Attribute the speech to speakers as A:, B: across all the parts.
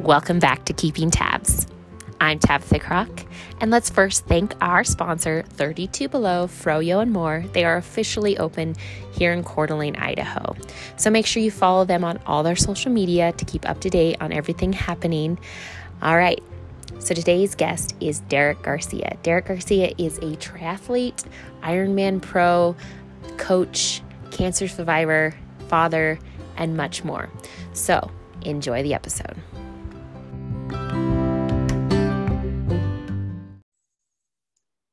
A: Welcome back to Keeping Tabs. I'm Tabitha Crock, and let's first thank our sponsor, 32 Below, Froyo and More. They are officially open here in Coeur d'Alene, Idaho. So make sure you follow them on all their social media to keep up to date on everything happening. All right, so today's guest is Derek Garcia. Derek Garcia is a triathlete, Ironman pro, coach, cancer survivor, father, and much more. So enjoy the episode.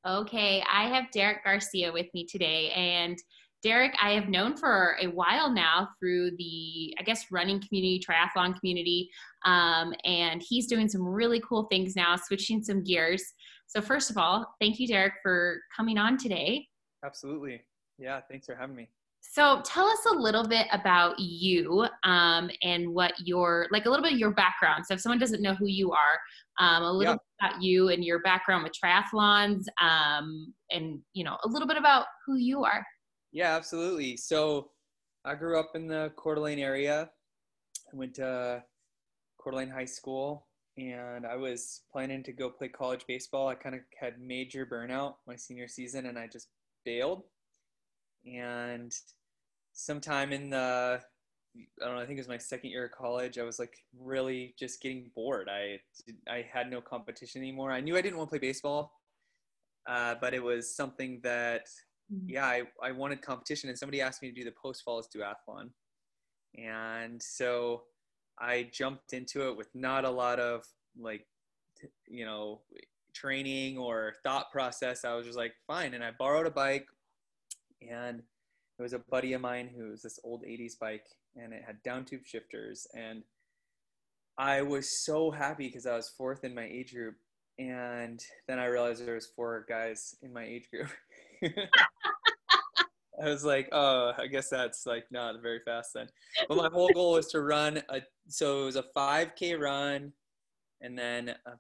A: Okay, I have Derek Garcia with me today. And Derek, I have known for a while now through the, I guess, running community, triathlon community. Um, and he's doing some really cool things now, switching some gears. So, first of all, thank you, Derek, for coming on today.
B: Absolutely. Yeah, thanks for having me.
A: So tell us a little bit about you um, and what your like a little bit of your background. So if someone doesn't know who you are, um, a little yeah. about you and your background with triathlons, um, and you know a little bit about who you are.
B: Yeah, absolutely. So I grew up in the Coeur d'Alene area. I went to Coeur d'Alene High School, and I was planning to go play college baseball. I kind of had major burnout my senior season, and I just bailed. And sometime in the I don't know, I think it was my second year of college. I was like really just getting bored. I I had no competition anymore. I knew I didn't want to play baseball, uh, but it was something that mm-hmm. yeah, I, I wanted competition. And somebody asked me to do the post falls duathlon, and so I jumped into it with not a lot of like you know training or thought process. I was just like fine, and I borrowed a bike, and it was a buddy of mine who was this old 80s bike and it had down tube shifters. And i was so happy because i was fourth in my age group. And then i realized there was four guys in my age group. I was like oh i guess that's like not very fast then. But my whole goal was to run a so it was a 5k run and then a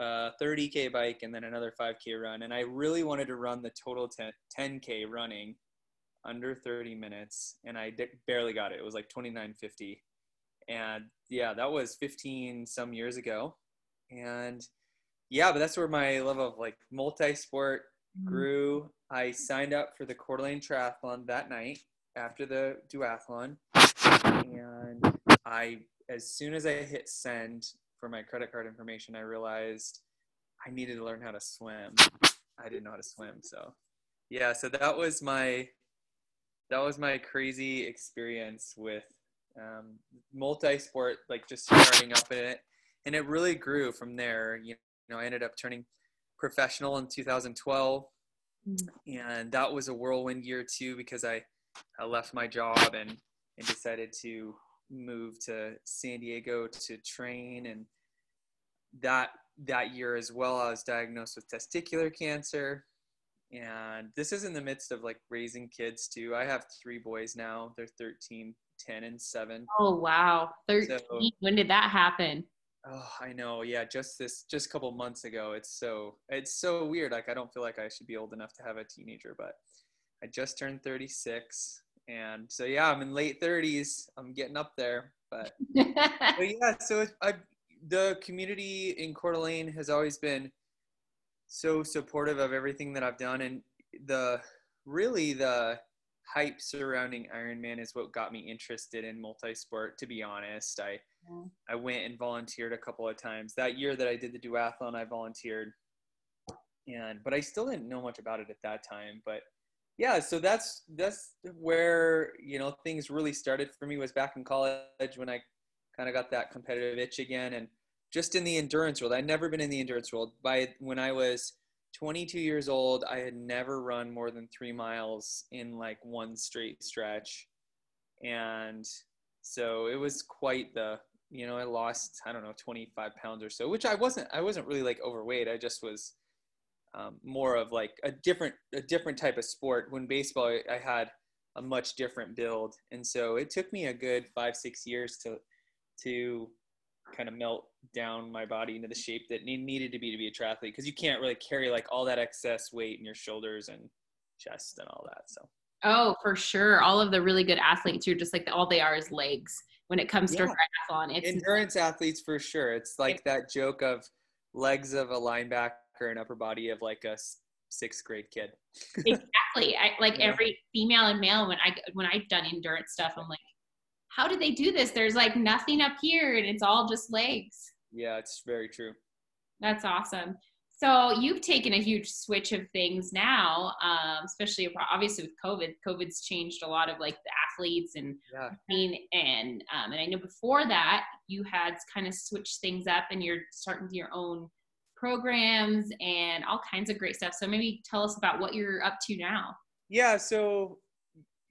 B: uh, 30k bike and then another 5k run. And i really wanted to run the total 10, 10k running under 30 minutes and I barely got it. It was like 29.50. And yeah, that was 15 some years ago. And yeah, but that's where my love of like multi-sport mm-hmm. grew. I signed up for the Coeur d'Alene Triathlon that night after the duathlon. And I, as soon as I hit send for my credit card information, I realized I needed to learn how to swim. I didn't know how to swim. So yeah, so that was my that was my crazy experience with um, multi-sport, like just starting up in it, and it really grew from there. You know, I ended up turning professional in 2012, mm-hmm. and that was a whirlwind year too because I, I left my job and and decided to move to San Diego to train, and that that year as well, I was diagnosed with testicular cancer and this is in the midst of like raising kids too. I have three boys now. They're 13 10 and 7
A: oh wow. 13 so, when did that happen?
B: Oh i know. Yeah just this just a couple months ago. It's so it's so weird. Like i don't feel like i should be old enough to have a teenager but i just turned 36 and so yeah i'm in late 30s i'm getting up there but, but yeah so i the community in Coeur d'Alene has always been so supportive of everything that I've done, and the really the hype surrounding Ironman is what got me interested in multi-sport. To be honest, I yeah. I went and volunteered a couple of times. That year that I did the duathlon, I volunteered, and but I still didn't know much about it at that time. But yeah, so that's that's where you know things really started for me was back in college when I kind of got that competitive itch again and just in the endurance world. I'd never been in the endurance world. By when I was 22 years old, I had never run more than three miles in like one straight stretch. And so it was quite the, you know, I lost, I don't know, 25 pounds or so, which I wasn't, I wasn't really like overweight. I just was um, more of like a different, a different type of sport. When baseball, I had a much different build. And so it took me a good five, six years to, to kind of melt down my body into the shape that needed to be to be a triathlete because you can't really carry like all that excess weight in your shoulders and chest and all that so
A: oh for sure all of the really good athletes you're just like all they are is legs when it comes
B: Yeah.
A: to triathlon. It's
B: endurance athletes for sure. It's like that joke of legs of a linebacker and upper body of like a sixth grade kid.
A: exactly I, like
B: Yeah.
A: every female and male when I when I've done endurance stuff, I'm like, how did they do this? There's like nothing up here, and it's all just legs.
B: Yeah, it's very true.
A: That's awesome. So you've taken a huge switch of things now, um, especially obviously with COVID. COVID's changed a lot of like the athletes and
B: Yeah.
A: and um, and I know before that you had kind of switched things up, and you're starting your own programs and all kinds of great stuff. So maybe tell us about what you're up to now.
B: Yeah, so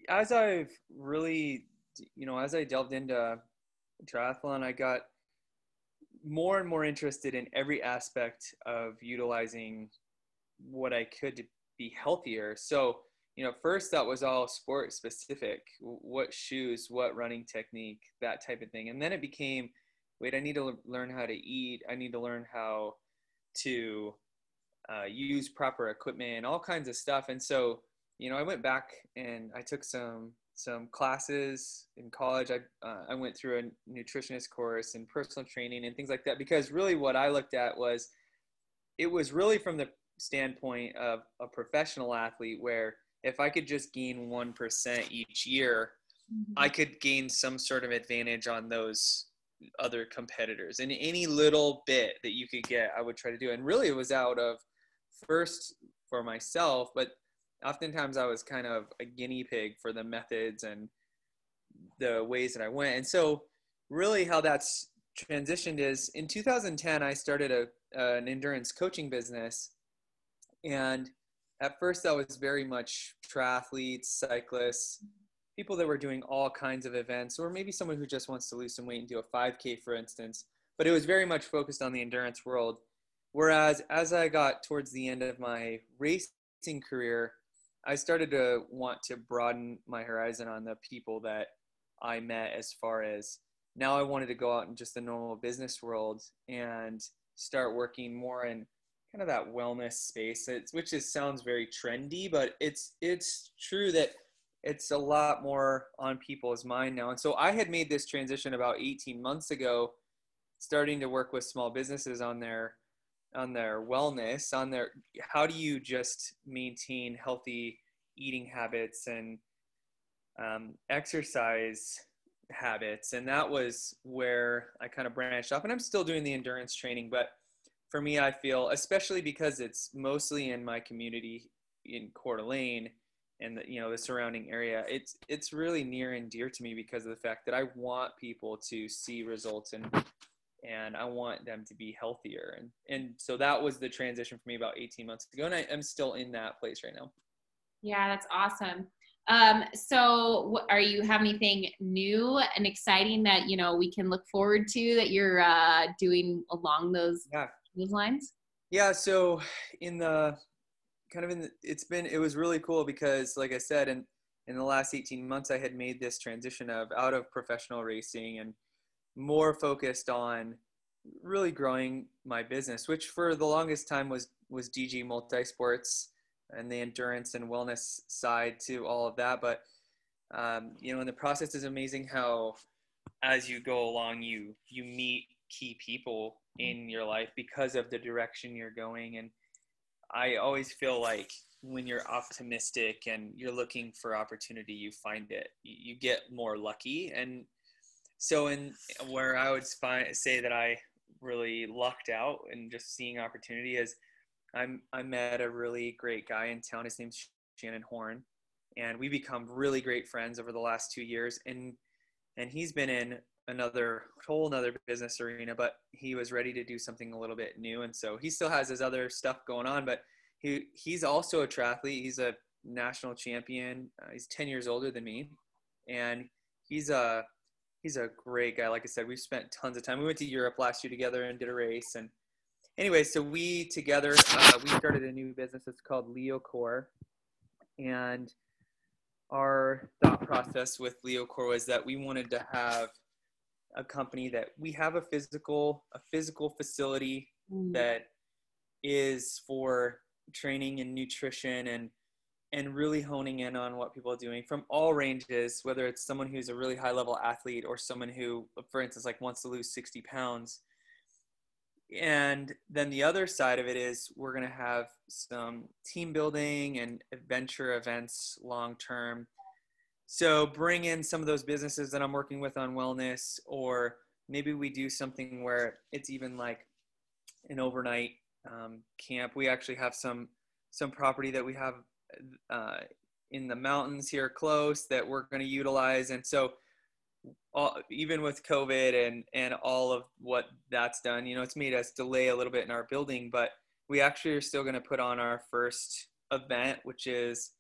B: as I've really, you know, as I delved into triathlon, I got more and more interested in every aspect of utilizing what I could to be healthier. So, you know, first that was all sport specific, what shoes, what running technique, that type of thing. And then it became, wait, I need to learn how to eat. I need to learn how to uh, use proper equipment, all kinds of stuff. And so, you know, I went back and I took some some classes in college. I uh, I went through a nutritionist course and personal training and things like that because really what I looked at was it was really from the standpoint of a professional athlete where if I could just gain 1% each year, I could gain some sort of advantage on those other competitors. And any little bit that you could get, I would try to do. And really, it was out of first for myself, but oftentimes I was kind of a guinea pig for the methods and the ways that I went. And so, really, how that's transitioned is in 2010, I started a, an endurance coaching business. And at first, that was very much triathletes, cyclists, people that were doing all kinds of events, or maybe someone who just wants to lose some weight and do a 5K, for instance. But it was very much focused on the endurance world. Whereas as I got towards the end of my racing career, I started to want to broaden my horizon on the people that I met as far as now I wanted to go out in just the normal business world and start working more in kind of that wellness space, it's, which is sounds very trendy, but it's it's true that it's a lot more on people's mind now. And so I had made this transition about 18 months ago, starting to work with small businesses on their on their wellness, on their how do you just maintain healthy eating habits and um, exercise habits. And that was where I kind of branched off. And I'm still doing the endurance training, but for me, I feel, especially because it's mostly in my community in Coeur d'Alene and the, you know the surrounding area, it's it's really near and dear to me because of the fact that I want people to see results and and I want them to be healthier. And and so that was the transition for me about 18 months ago, and I, I'm still in that place right now.
A: Yeah, that's awesome. Um, so what, are you have anything new and exciting that you know we can look forward to that you're uh, doing along those
B: Yeah.
A: those lines?
B: Yeah, so in the kind of in the, it's been it was really cool because like I said in in the last 18 months I had made this transition of out of professional racing and more focused on really growing my business which for the longest time was was DG Multisports and the endurance and wellness side to all of that. But um, you know and the process is amazing how as you go along you you meet key people in your life because of the direction you're going. And i always feel like when you're optimistic and you're looking for opportunity you find it. You you get more lucky. And so in where i would find, say that i really lucked out and just seeing opportunity is i'm i met a really great guy in town. His name's shannon horn and we become really great friends over the last two years. And and he's been in another whole another business arena but he was ready to do something a little bit new. And so he still has his other stuff going on but he he's also a triathlete. He's a national champion. Uh, he's 10 years older than me. And he's a he's a great guy. Like i said we've spent tons of time. We went to europe last year together and did a race. And anyway so we together uh, we started a new business. It's called leo core and our thought process with leo core was that we wanted to have a company that we have a physical a physical facility that is for training and nutrition and and really honing in on what people are doing from all ranges, whether it's someone who's a really high level athlete or someone who, for instance, like wants to lose 60 pounds. And then the other side of it is we're going to have some team building and adventure events long term. So bring in some of those businesses that I'm working with on wellness, or maybe we do something where it's even like an overnight um, camp. We actually have some some property that we have uh, in the mountains here close that we're going to utilize. And so, all, even with COVID and and all of what that's done, you know, it's made us delay a little bit in our building, but we actually are still going to put on our first event, which is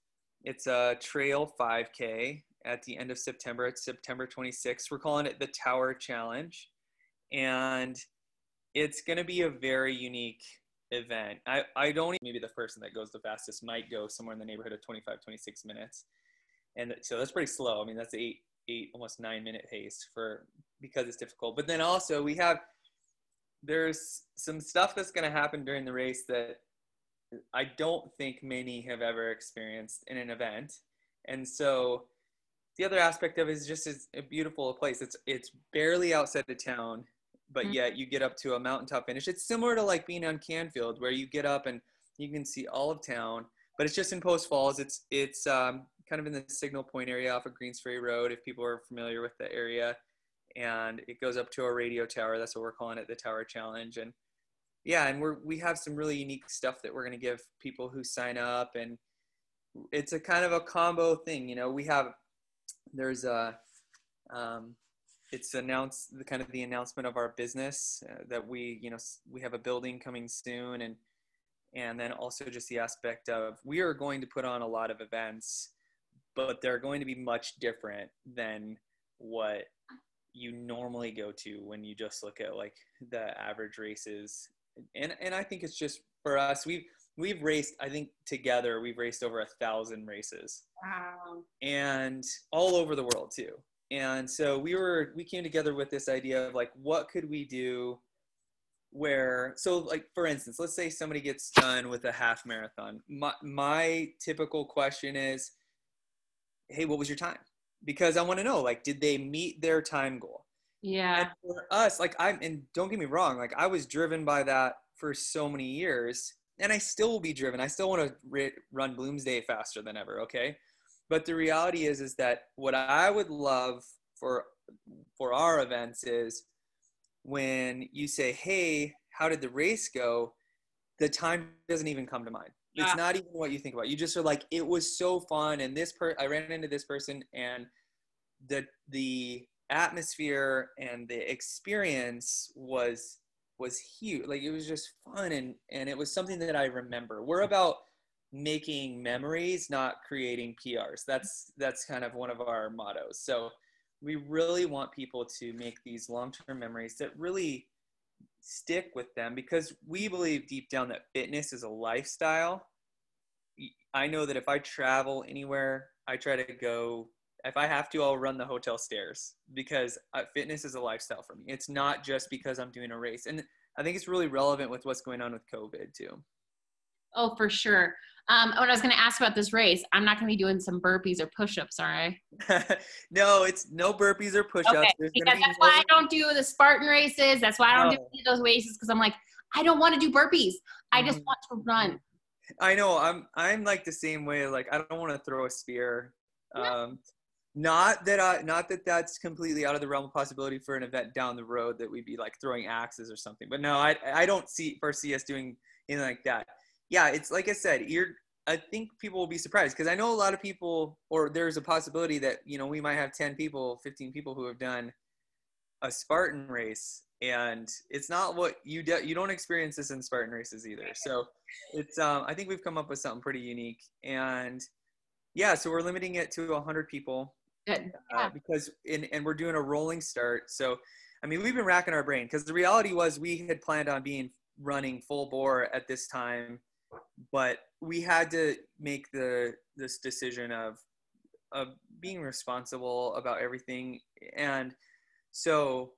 B: it's a trail 5K at the end of September. It's September 26th. We're calling it the Tower Challenge, and it's going to be a very unique event. I, I don't maybe the person that goes the fastest might go somewhere in the neighborhood of 25, 26 minutes. And so that's pretty slow. I mean, that's eight, eight, almost nine minute pace for, because it's difficult. But then also we have, there's some stuff that's going to happen during the race that I don't think many have ever experienced in an event. And so the other aspect of it is just it's a beautiful place. It's, it's barely outside of town but mm-hmm. yet you get up to a mountaintop finish. It's similar to like being on Canfield, where you get up and you can see all of town, but it's just in Post Falls. It's it's um, kind of in the Signal Point area off of Greens Ferry Road, if people are familiar with the area. And it goes up to a radio tower. That's what we're calling it, the Tower Challenge. And yeah, and we're we have some really unique stuff that we're going to give people who sign up, and it's a kind of a combo thing. You know, we have there's a um, it's announced the kind of the announcement of our business uh, that we you know we have a building coming soon and and then also just the aspect of we are going to put on a lot of events but they're going to be much different than what you normally go to when you just look at like the average races. And and i think it's just for us we've we've raced i think together we've raced over a thousand races.
C: Wow.
B: And all over the world too and so we were we came together with this idea of like what could we do where so like for instance let's say somebody gets done with a half marathon. My, my typical question is hey what was your time? Because i want to know like did they meet their time goal?
C: Yeah.
B: And for us like i'm and don't get me wrong like i was driven by that for so many years and i still will be driven. I still want to run bloomsday faster than ever okay but the reality is is that what i would love for for our events is when you say hey how did the race go? The time doesn't even come to mind. Yeah. it's ah. not even what you think about. You just are like it was so fun. And this per i ran into this person and the the atmosphere and the experience was was huge. Like it was just fun and and it was something that i remember. We're about making memories, not creating PRs. That's that's kind of one of our mottos. So we really want people to make these long-term memories that really stick with them because we believe deep down that fitness is a lifestyle. I know that if I travel anywhere, I try to go if I have to, I'll run the hotel stairs because uh, fitness is a lifestyle for me. It's not just because I'm doing a race. And I think it's really relevant with what's going on with COVID too.
C: Oh, for sure. Um, what I was going to ask about this race, I'm not going to be doing some burpees or push-ups, are I?
B: no, it's no burpees or push-ups. Okay,
C: because be that's no... why I don't do the Spartan races. That's why I don't oh. do those races because I'm like, I don't want to do burpees. I just mm-hmm. want to run.
B: I know. I'm I'm like the same way. Like I don't want to throw a spear. Um, not that I, not that that's completely out of the realm of possibility for an event down the road that we'd be like throwing axes or something. But no, I I don't see foresee us doing anything like that yeah, it's like I said, you're. I think people will be surprised because I know a lot of people, or there's a possibility that you know we might have ten people, fifteen people who have done a Spartan race, and it's not what you do. You don't experience this in Spartan races either. So it's. Um, I think we've come up with something pretty unique, and yeah, so we're limiting it to hundred people.
C: Good.
B: Uh, because in and we're doing a rolling start. So, I mean, we've been racking our brain because the reality was we had planned on being running full bore at this time but we had to make the this decision of of being responsible about everything and so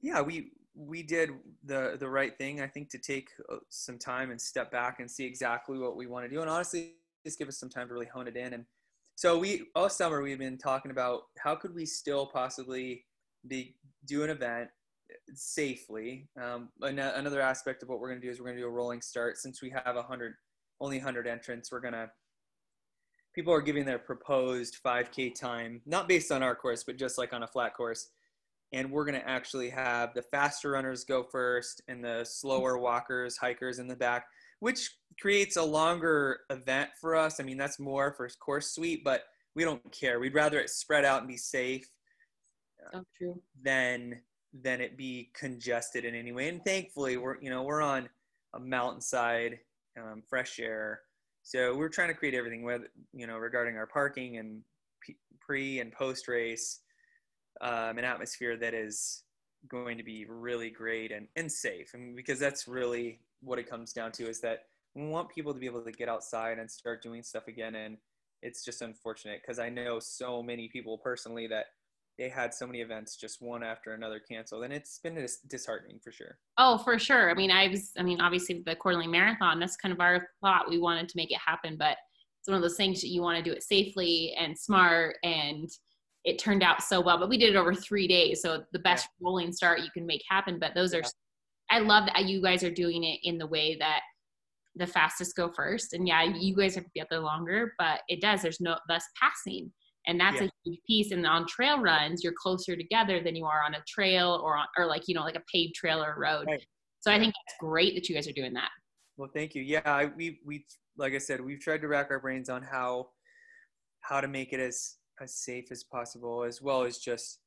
B: yeah we we did the the right thing i think to take uh, some time and step back and see exactly what we want to do and honestly just give us some time to really hone it in. And so we all summer we've been talking about how could we still possibly be do an event safely. Um, another aspect of what we're going to do is we're going to do a rolling start since we have a hundred only 100 entrants. We're going to people are giving their proposed 5k time not based on our course but just like on a flat course and we're going to actually have the faster runners go first and the slower walkers hikers in the back which creates a longer event for us i mean that's more for course suite but we don't care we'd rather it spread out and be safe
C: oh, true.
B: than than it be congested in any way and thankfully we're you know we're on a mountainside um, fresh air so we're trying to create everything with you know regarding our parking and pre and post race, um, an atmosphere that is going to be really great and, and safe. Mean, because that's really what it comes down to is that we want people to be able to get outside and start doing stuff again. And it's just unfortunate because I know so many people personally that they had so many events just one after another canceled and it's been dis- disheartening for sure
C: oh for sure i mean i was i mean obviously the quarterly marathon that's kind of our thought we wanted to make it happen but it's one of those things that you want to do it safely and smart and it turned out so well but we did it over three days so the best yeah. rolling start you can make happen but those yeah. are i love that you guys are doing it in the way that the fastest go first and yeah you guys have to be out there longer but it does there's no less passing and that's yeah. a huge piece. And on trail runs you're closer together than you are on a trail or on, or like you know like a paved trail or road. Right. so i think it's great that you guys are doing that.
B: Well thank you. Yeah I, we we like i said we've tried to rack our brains on how how to make it as as safe as possible as well as just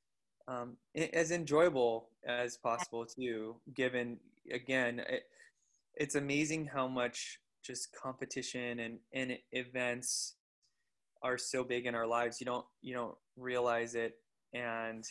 B: um, as enjoyable as possible too given again it, it's amazing how much just competition and, and events are so big in our lives you don't you don't realize it and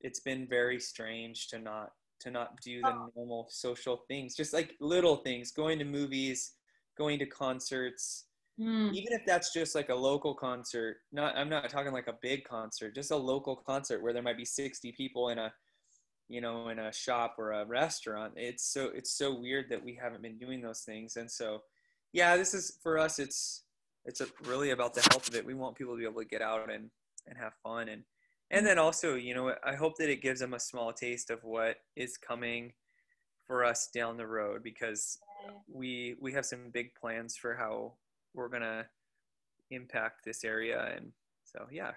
B: it's been very strange to not to not do the oh. normal social things just like little things going to movies going to concerts mm. even if that's just like a local concert not i'm not talking like a big concert just a local concert where there might be 60 people in a you know in a shop or a restaurant it's so it's so weird that we haven't been doing those things and so yeah this is for us it's it's a, really about the health of it. We want people to be able to get out and, and have fun. And, and then also, you know, I hope that it gives them a small taste of what is coming for us down the road because we, we have some big plans for how we're going to impact this area. And so, yeah.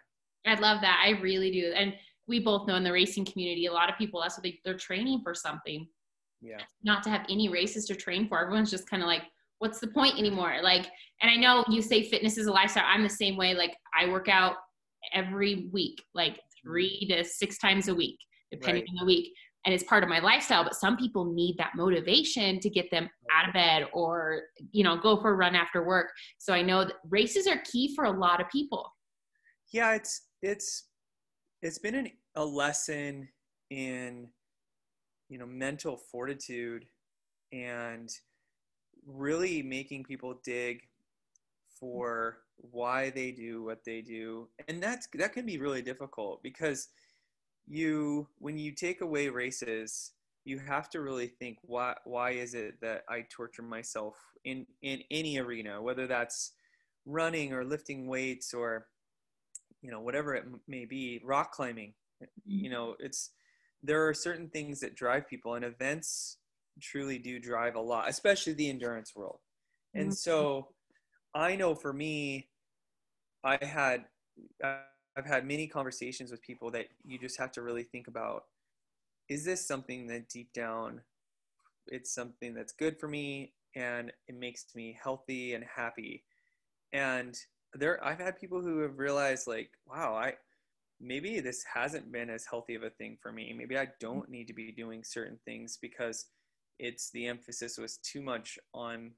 C: I love that. I really do. And we both know in the racing community, a lot of people, that's what they, they're training for something.
B: Yeah.
C: Not to have any races to train for. Everyone's just kind of like, what's the point anymore? Like, and I know you say fitness is a lifestyle. I'm the same way. Like, I work out every week, like three mm-hmm. to six times a week, depending right. on the week. And it's part of my lifestyle. But some people need that motivation to get them out of bed or, you know, go for a run after work. So I know that races are key for a lot of people.
B: Yeah, it's it's it's been an, a lesson in you know mental fortitude and really making people dig for why they do what they do. And that's that can be really difficult because you when you take away races you have to really think why why is it that I torture myself in in any arena whether that's running or lifting weights or you know whatever it may be rock climbing. You know it's there are certain things that drive people and events truly do drive a lot, especially the endurance world. And mm-hmm. so I know for me, I had I've had many conversations with people that you just have to really think about is this something that deep down it's something that's good for me and it makes me healthy and happy. And there I've had people who have realized like, wow, I maybe this hasn't been as healthy of a thing for me. Maybe I don't need to be doing certain things because it's the emphasis was too much on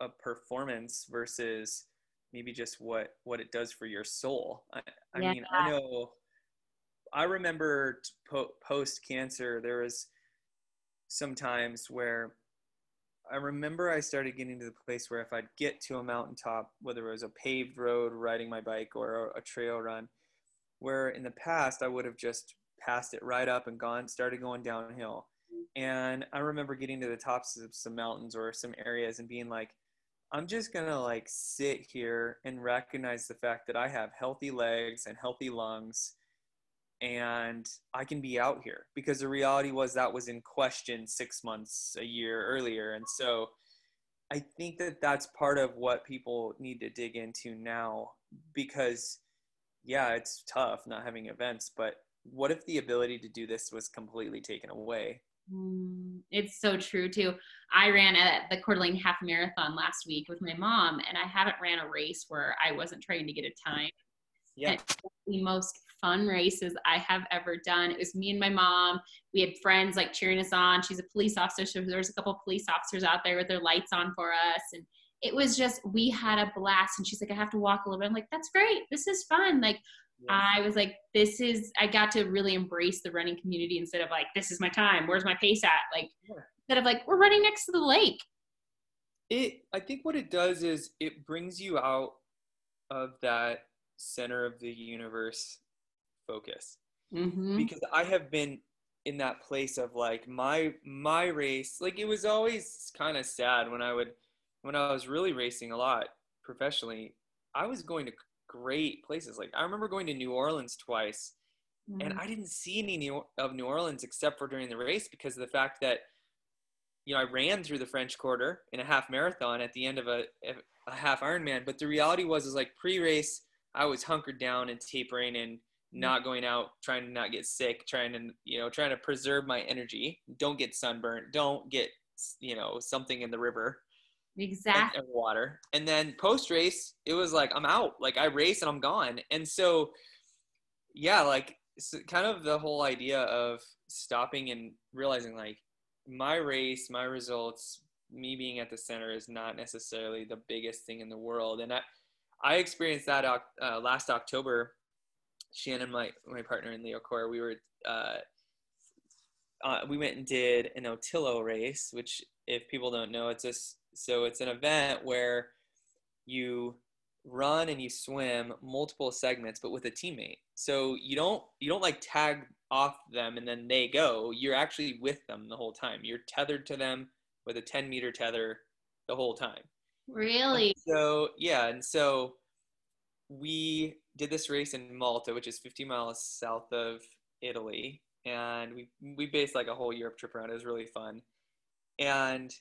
B: a performance versus maybe just what what it does for your soul i, I yeah. mean i know i remember po- post cancer there was some times where i remember i started getting to the place where if i'd get to a mountaintop whether it was a paved road riding my bike or a, a trail run where in the past i would have just passed it right up and gone started going downhill and I remember getting to the tops of some mountains or some areas and being like, I'm just gonna like sit here and recognize the fact that I have healthy legs and healthy lungs and I can be out here because the reality was that was in question six months, a year earlier. And so I think that that's part of what people need to dig into now because, yeah, it's tough not having events, but what if the ability to do this was completely taken away?
C: Mm, it's so true too. I ran at the Coeur d'Alene half marathon last week with my mom, and I haven't ran a race where I wasn't trying to get a time.
B: Yeah.
C: the most fun races I have ever done. It was me and my mom. We had friends like cheering us on. She's a police officer, so there was a couple police officers out there with their lights on for us, and it was just we had a blast. And she's like, "I have to walk a little bit." I'm like, "That's great. This is fun." Like. I was like, "This is." I got to really embrace the running community instead of like, "This is my time. Where's my pace at?" Like instead of like, "We're running next to the lake."
B: It. I think what it does is it brings you out of that center of the universe focus
C: mm-hmm.
B: because i have been in that place of like my my race like it was always kind of sad when i would when i was really racing a lot professionally i was going to great places like i remember going to new orleans twice mm-hmm. and i didn't see any new, of new orleans except for during the race because of the fact that you know i ran through the french quarter in a half marathon at the end of a, a half ironman but the reality was is like pre-race I was hunkered down and tapering and not going out, trying to not get sick, trying to, you know, trying to preserve my energy. Don't get sunburnt. Don't get, you know, something in the river.
C: Exactly.
B: And, and water. And then post race, it was like, I'm out. Like I race and I'm gone. And so, yeah, like kind of the whole idea of stopping and realizing like my race, my results, me being at the center is not necessarily the biggest thing in the world. And I, I experienced that uh, last October. Shannon, my my partner in Leo Core, we were uh, uh, we went and did an Otillo race, which if people don't know, it's a so it's an event where you run and you swim multiple segments, but with a teammate. So you don't you don't like tag off them and then they go. You're actually with them the whole time. You're tethered to them with a 10 meter tether the whole time.
C: Really?
B: And so yeah, and so we did this race in Malta, which is 50 miles south of Italy, and we we based like a whole Europe trip around. It was really fun, and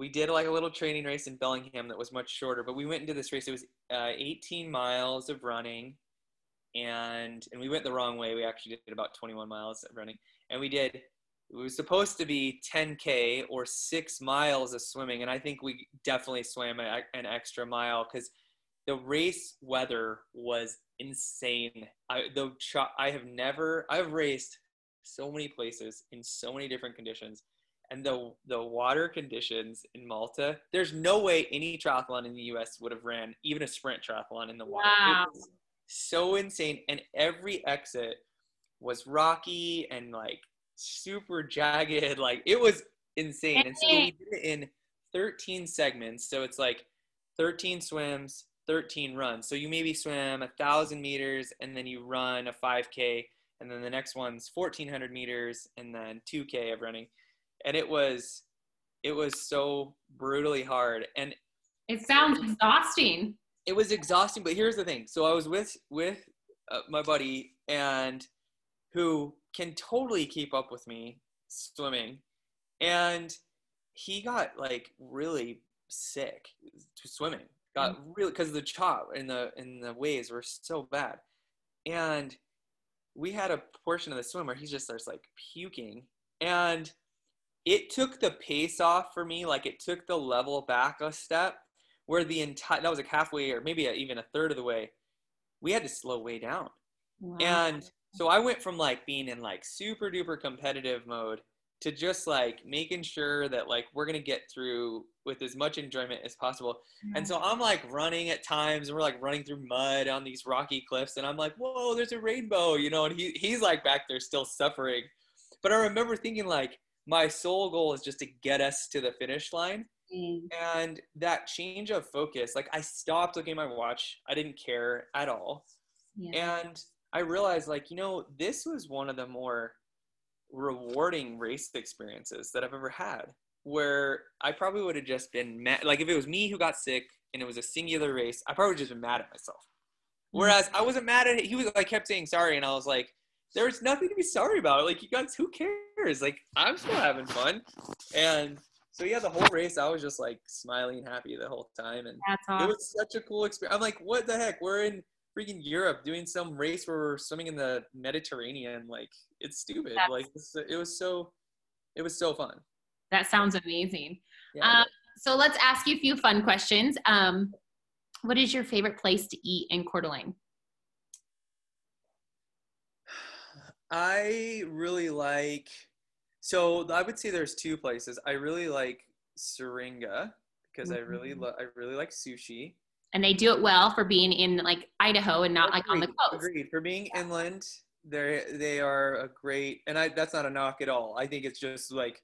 B: we did like a little training race in Bellingham that was much shorter. But we went into this race. It was uh, 18 miles of running, and and we went the wrong way. We actually did about 21 miles of running, and we did it was supposed to be 10k or six miles of swimming and i think we definitely swam a, an extra mile because the race weather was insane i the i have never i've raced so many places in so many different conditions and the the water conditions in malta there's no way any triathlon in the us would have ran even a sprint triathlon in the water
C: wow.
B: so insane and every exit was rocky and like super jagged. Like it was insane. And so we did it in 13 segments. So it's like 13 swims, 13 runs. So you maybe swim a thousand meters and then you run a 5K, and then the next one's 1400 meters and then 2K of running. And it was, it was so brutally hard. And
C: it sounds exhausting.
B: It was exhausting, but here's the thing. So I was with with uh, my buddy and who can totally keep up with me swimming. And he got like really sick to swimming. Got mm-hmm. really because the chop and the and the waves were so bad. And we had a portion of the swim where he just starts like puking. And it took the pace off for me, like it took the level back a step where the entire that was like halfway or maybe even a third of the way, we had to slow way down. Wow. And so I went from like being in like super duper competitive mode to just like making sure that like we're gonna get through with as much enjoyment as possible. And so I'm like running at times and we're like running through mud on these rocky cliffs and I'm like, whoa, there's a rainbow, you know, and he he's like back there still suffering. But I remember thinking like my sole goal is just to get us to the finish line. Mm. And that change of focus, like I stopped looking at my watch. I didn't care at all. Yeah. And I realized like, you know, this was one of the more rewarding race experiences that I've ever had. where I probably would have just been mad. Like if it was me who got sick and it was a singular race, I probably would have just been mad at myself. Whereas I wasn't mad at it. He was like kept saying sorry, and I was like, "There's nothing to be sorry about. Like you guys, who cares? Like I'm still having fun." And so yeah, the whole race, I was just like smiling and happy the whole time, and
C: That's
B: it was such a cool experience. I'm like, "What the heck? We're in freaking Europe doing some race where we're swimming in the Mediterranean. Like it's stupid.
C: That's-
B: like it was so, it was so fun."
C: That sounds amazing.
B: Yeah.
C: Um, so let's ask you a few fun questions. Um, what is your favorite place to eat in Coeur d'Alene?
B: I really like. So I would say there's two places. I really like Syringa because I really
C: Mhm.
B: love. I really like sushi.
C: And they do it well for being in like Idaho and not like on the coast.
B: Agreed. For being inland, they they are a great. And I that's not a knock at all. I think it's just like.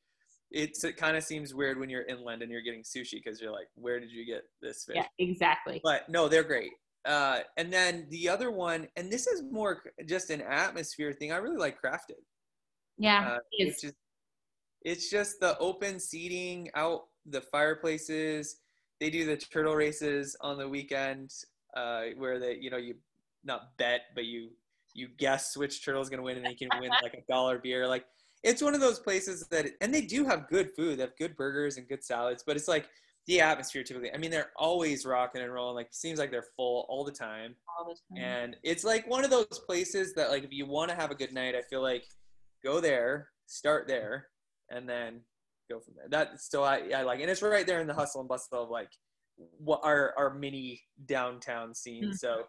B: It's, it kind of seems weird when you're inland and you're getting sushi because you're like, where did you get this fish?
C: Yeah, exactly.
B: but no, they're great. Uh, and then the other one, and this is more just an atmosphere thing. I really like Crafted.
C: Yeah,
B: uh,
C: it is.
B: which is it's just the open seating out the fireplaces they do the turtle races on the weekend uh, where they you know you not bet but you you guess which turtle is going to win and you can win like a dollar beer like it's one of those places that and they do have good food they have good burgers and good salads but it's like the atmosphere typically i mean they're always rocking and rolling like seems like they're full all the time
C: all the time.
B: and it's like one of those places that like if you want to have a good night i feel like go there start there and then go from there that so i i like and it's right there in the hustle and bustle of like what our our mini downtown scene
C: Mhm.
B: so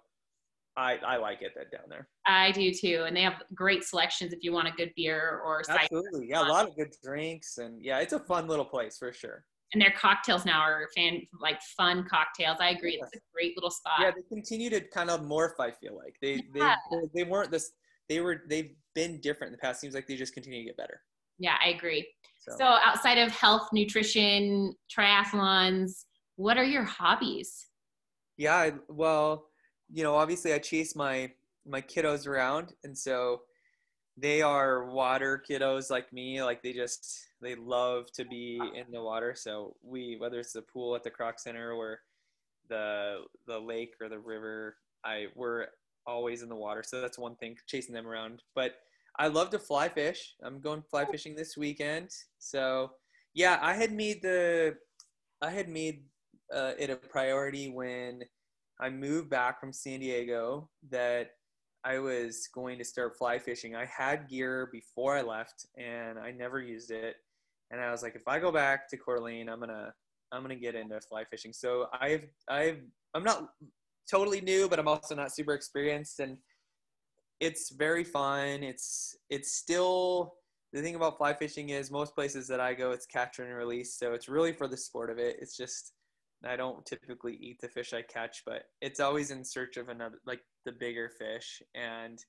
B: i i like it that down there
C: I do too. And they have great selections if you want a good beer or cider.
B: absolutely yeah a lot of good drinks and yeah it's a fun little place for sure
C: And their cocktails now are fan like fun cocktails. I agree. It's a great little spot.
B: yeah they continue to kind of morph i feel like they
C: Yeah.
B: they they weren't this they were they've been different in the past seems like they just continue to get better
C: Yeah, I agree.
B: so,
C: So outside of health, nutrition, triathlons, what are your hobbies?
B: Yeah, I, well, you know, obviously I chase my my kiddos around, and so they are water kiddos like me. Like they just they love to be in the water. So we, whether it's the pool at the Kroc Center or the the lake or the river, I we're always in the water. So that's one thing, chasing them around. But I love to fly fish. I'm going fly fishing this weekend. So yeah, I had made the I had made uh, it a priority when I moved back from San Diego that I was going to start fly fishing. I had gear before I left and I never used it. And I was like, if I go back to Coeur d'Alene, I'm gonna I'm gonna get into fly fishing. So I've I've I'm not totally new, but I'm also not super experienced and it's very fun. It's it's still the thing about fly fishing is most places that I go, it's catch and release. So it's really for the sport of it. It's just I don't typically eat the fish I catch, but it's always in search of another, like the bigger fish. And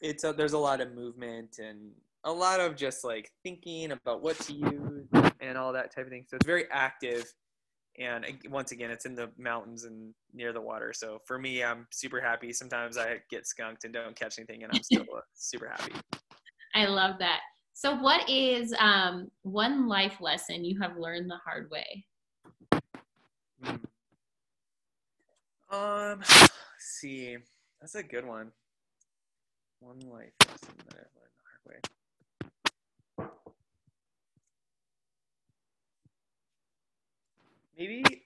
B: it's a, there's a lot of movement and a lot of just like thinking about what to use and all that type of thing. So it's very active. And once again, it's in the mountains and near the water. So for me, I'm super happy. Sometimes I get skunked and don't catch anything, and I'm still uh, super happy.
C: I love that. So what is um, one life lesson you have learned the hard way?
B: Um, let's see. That's a good one. One life lesson that I've learned the hard way. Maybe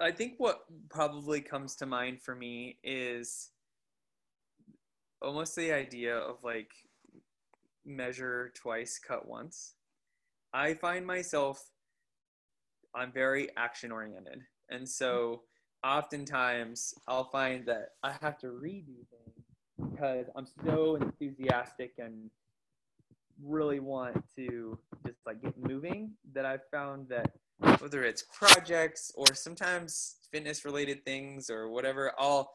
B: I think what probably comes to mind for me is almost the idea of like measure twice, cut once. I find myself I'm very action oriented. And so oftentimes I'll find that I have to redo things because I'm so enthusiastic and really want to just like get moving that I've found that whether it's projects or sometimes fitness related things or whatever, I'll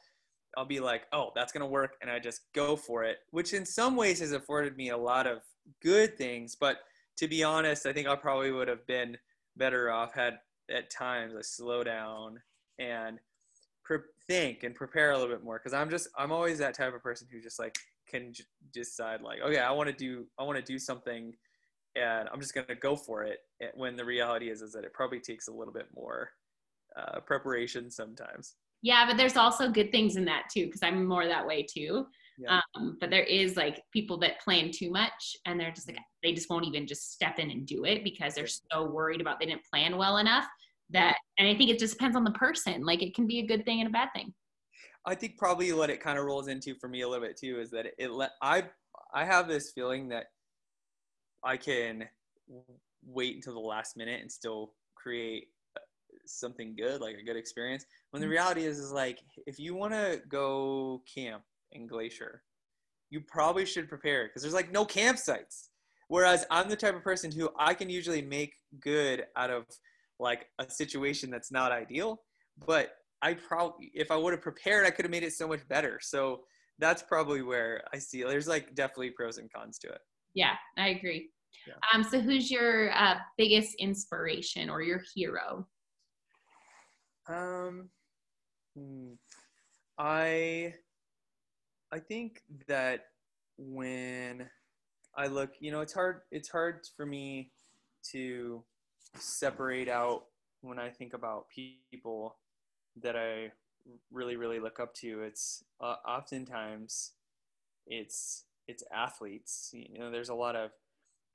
B: I'll be like, oh, that's gonna work, and I just go for it, which in some ways has afforded me a lot of good things. But to be honest, I think I probably would have been better off had at times I slow down and pre- think and prepare a little bit more because I'm just I'm always that type of person who just like can j- decide like okay I want to do I want to do something and I'm just gonna go for it. When the reality is, is that it probably takes a little bit more uh, preparation sometimes.
C: Yeah, but there's also good things in that too, because I'm more that way too.
B: Yeah.
C: Um, but there is like people that plan too much and they're just like they just won't even just step in and do it because they're so worried about they didn't plan well enough that and I think it just depends on the person. Like it can be a good thing and a bad thing.
B: I think probably what it kind of rolls into for me a little bit too is that it let I I have this feeling that I can wait until the last minute and still create uh, something good, like a good experience. When the
C: Mhm.
B: reality is, is like if you want to go camp in Glacier, you probably should prepare because there's like no campsites. Whereas I'm the type of person who I can usually make good out of like a situation that's not ideal, but I probably if I would have prepared, I could have made it so much better. So that's probably where I see there's like definitely pros and cons to it.
C: Yeah, I agree.
B: Yeah.
C: Um, so who's your uh, biggest inspiration or your hero?
B: Um, hmm, I I think that when I look, you know, it's hard. It's hard for me to separate out when I think about people that I really, really look up to. It's uh, oftentimes it's it's athletes. You know, there's a lot of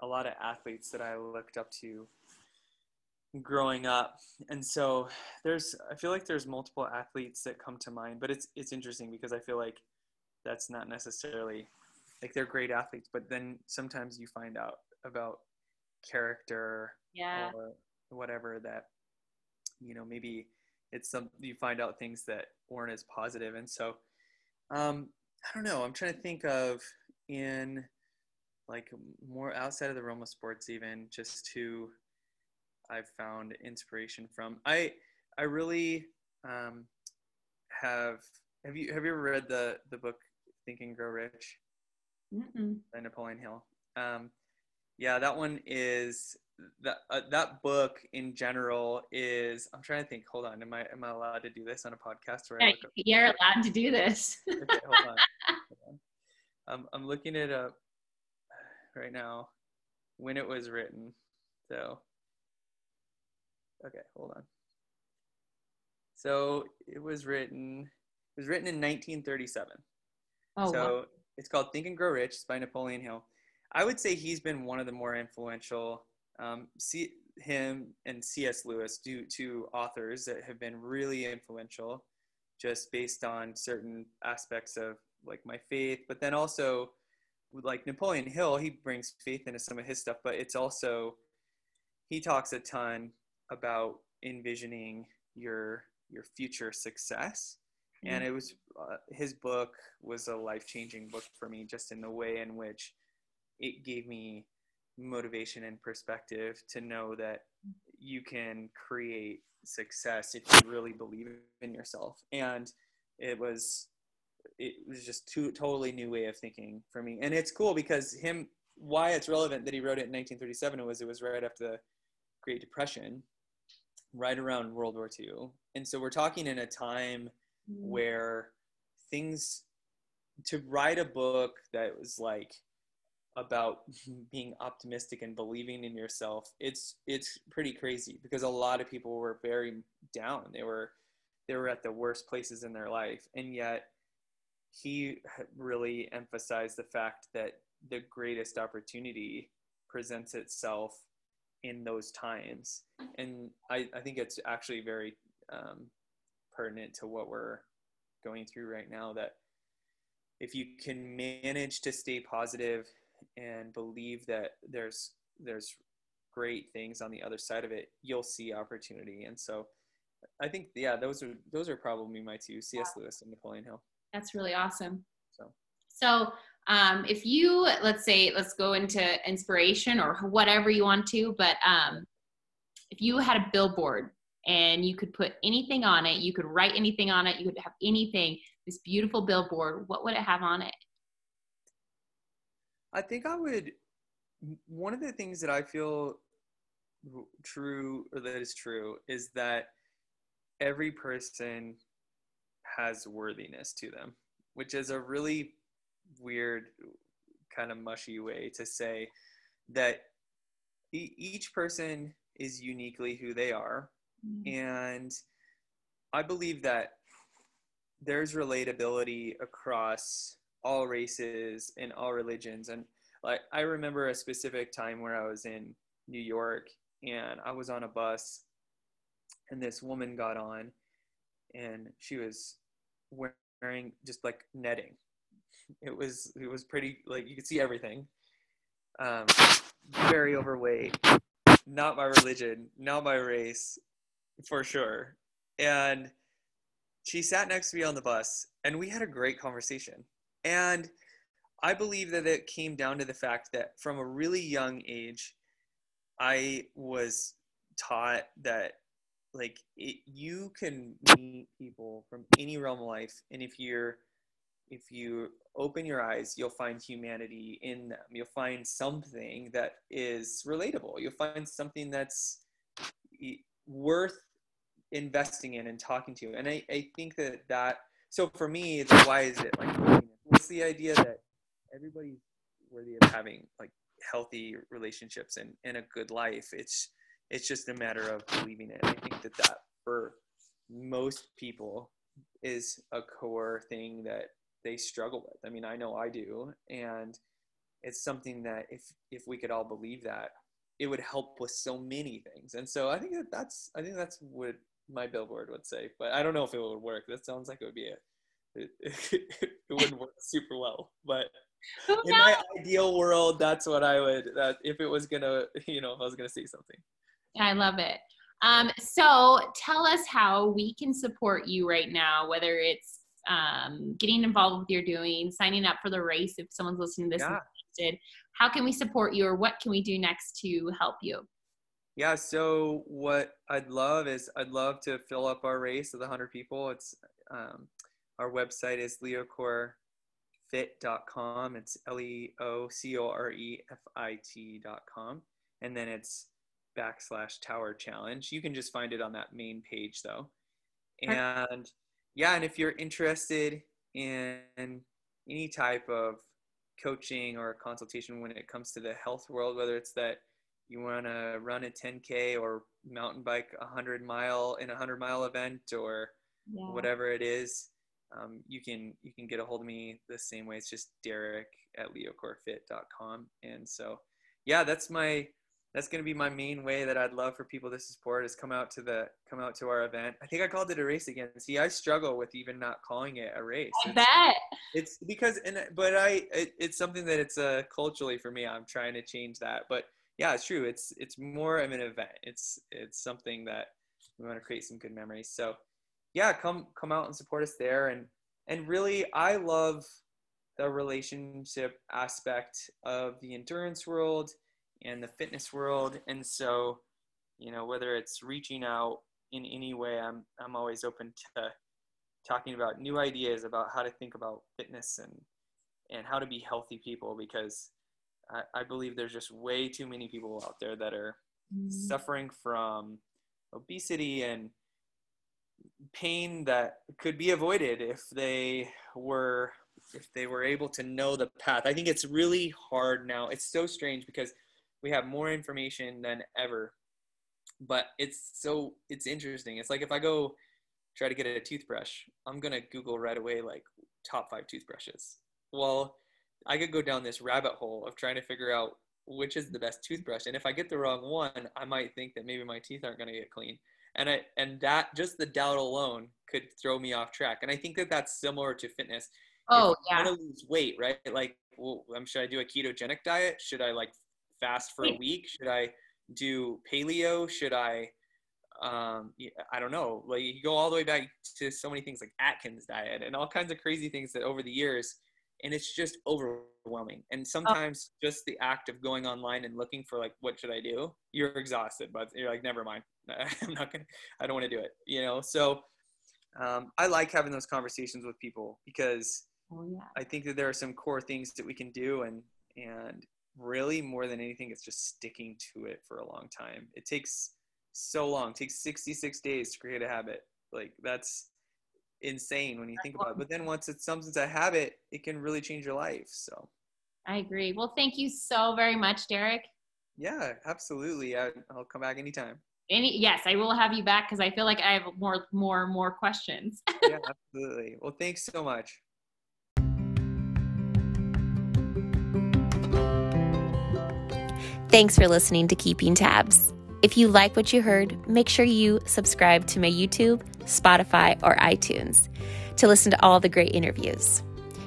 B: a lot of athletes that I looked up to growing up and so there's i feel like there's multiple athletes that come to mind but it's it's interesting because i feel like that's not necessarily like they're great athletes but then sometimes you find out about character
C: Yeah.
B: or whatever that you know maybe it's some you find out things that weren't as positive and so um i don't know i'm trying to think of in like more outside of the realm of sports even just who i've found inspiration from i i really um have have you have you ever read the the book think and grow rich
C: Mm-mm.
B: by Napoleon Hill. Um, yeah, that one is that uh, that book in general is. I'm trying to think. Hold on. Am I am I allowed to do this on a podcast? Where
C: Yeah, you're allowed to do this.
B: okay, hold on. Hold on. Um, I'm looking it up right now when it was written. So, okay, hold on. So it was written. It was written in 1937
C: oh,
B: so
C: wow.
B: it's called Think and Grow Rich. It's by Napoleon Hill. I would say he's been one of the more influential. Um, C- him and C.S. Lewis, due to authors that have been really influential, just based on certain aspects of like my faith, but then also like Napoleon Hill, he brings faith into some of his stuff, but it's also he talks a ton about envisioning your your future success and it was uh, his book was a life-changing book for me just in the way in which it gave me motivation and perspective to know that you can create success if you really believe in yourself. And it was it was just two totally new way of thinking for me. And it's cool because him why it's relevant that he wrote it in 1937 was it was right after the great depression right around world war ii and so we're talking in a time
C: Mm.
B: where things to write a book that was like about being optimistic and believing in yourself it's it's pretty crazy because a lot of people were very down. They were they were at the worst places in their life. And yet he really emphasized the fact that the greatest opportunity presents itself in those times. And i, I think it's actually very um, pertinent to what we're going through right now that if you can manage to stay positive and believe that there's there's great things on the other side of it you'll see opportunity and so i think yeah those are those are probably my two cs lewis and napoleon hill
C: That's really awesome.
B: So.
C: so um, if you let's say let's go into inspiration or whatever you want to, but um, if you had a billboard and you could put anything on it, you could write anything on it, you could have anything, this beautiful billboard, what would it have on it?
B: I think I would. One of the things that I feel true, or that is true, is that every person has worthiness to them, which is a really weird, kind of mushy way to say that e- each person is uniquely who they are,
C: Mm.
B: and I believe that there's relatability across all races and all religions. And like I remember a specific time where I was in New York and I was on a bus, and this woman got on, and she was wearing just like netting. It was it was pretty like you could see everything. Um, very overweight, not my religion, not my race, for sure. And she sat next to me on the bus, and we had a great conversation. And I believe that it came down to the fact that from a really young age, I was taught that like it, you can meet people from any realm of life. And if you're if you open your eyes you'll find humanity in them. You'll find something that is relatable. You'll find something that's worth investing in and talking to. And i, I think that that so for me the why is it like the idea that everybody's worthy of having like healthy relationships and, and a good life it's it's just a matter of believing it. I think that that for most people is a core thing that they struggle with. I mean, I know I do, and it's something that if if we could all believe that, it would help with so many things. And so I think that that's I think that's what my billboard would say. But I don't know if it would work. That sounds like it would be a it, it wouldn't work super well. But in my ideal world, that's what I would. That if it was gonna, you know, if I was gonna say something.
C: I love it. Um, so tell us how we can support you right now, whether it's um, getting involved with your doing, signing up for the race if someone's listening to this and
B: Yeah.
C: interested. How can we support you or what can we do next to help you?
B: Yeah, so what I'd love is I'd love to fill up our race of the 100 people. It's um, our website is leocorefit.com. It's L E O C O R E F I T.com. And then it's backslash tower challenge. You can just find it on that main page though. And yeah, and if you're interested in any type of coaching or consultation when it comes to the health world, whether it's that you want to run a 10k or mountain bike a 100 mile in a 100 mile event or
C: Yeah.
B: whatever it is um, you can you can get a hold of me the same way. It's just derek at leocorefit.com and so yeah that's my that's going to be my main way that i'd love for people to support is come out to the come out to our event. I think i called it a race again. See i struggle with even not calling it a race.
C: I
B: It's-
C: bet.
B: it's because and but i it, it's something that it's uh culturally for me i'm trying to change that. But yeah it's true. It's it's more of an event. It's it's something that we want to create some good memories. So yeah come come out and support us there and and really i love the relationship aspect of the endurance world and the fitness world and so you know whether it's reaching out in any way i'm i'm always open to talking about new ideas about how to think about fitness and and how to be healthy people because I, I believe there's just way too many people out there that are
C: Mm-hmm.
B: suffering from obesity and pain that could be avoided if they were if they were able to know the path. I think it's really hard now. It's so strange because we have more information than ever but it's so it's interesting. It's like if i go try to get a toothbrush i'm going to google right away like top five toothbrushes. Well i could go down this rabbit hole of trying to figure out which is the best toothbrush and if i get the wrong one i might think that maybe my teeth aren't going to get clean and i and that just the doubt alone could throw me off track and i think that that's similar to fitness
C: Oh, yeah.
B: want to lose weight, right? Like, well, um, should I do a ketogenic diet? Should I like fast for a week? Should I do paleo? Should I, um, I don't know. Like, you go all the way back to so many things like Atkins diet and all kinds of crazy things that over the years, and it's just overwhelming. And sometimes just the act of going online and looking for like, what should I do? You're exhausted, but you're like, never mind. I'm not gonna. I don't want to do it. You know. So. Um, I like having those conversations with people because
C: Oh, yeah.
B: I think that there are some core things that we can do and and really more than anything it's just sticking to it for a long time. It takes so long. It takes 66 days to create a habit. Like that's insane when you think about it. But then once it's something's a habit, it can really change your life. So
C: I agree. Well, thank you so very much, Derek.
B: Yeah, absolutely. I, I'll come back anytime.
C: Any yes, I will have you back because I feel like I have more, more, more questions.
B: yeah, absolutely. Well, thanks so much.
A: Thanks for listening to Keeping Tabs. If you like what you heard, make sure you subscribe to my YouTube, Spotify, or iTunes to listen to all the great interviews.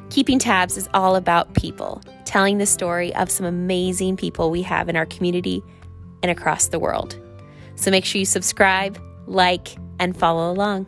A: Keeping Tabs is all about people, telling the story of some amazing people we have in our community and across the world. So make sure you subscribe, like, and follow along.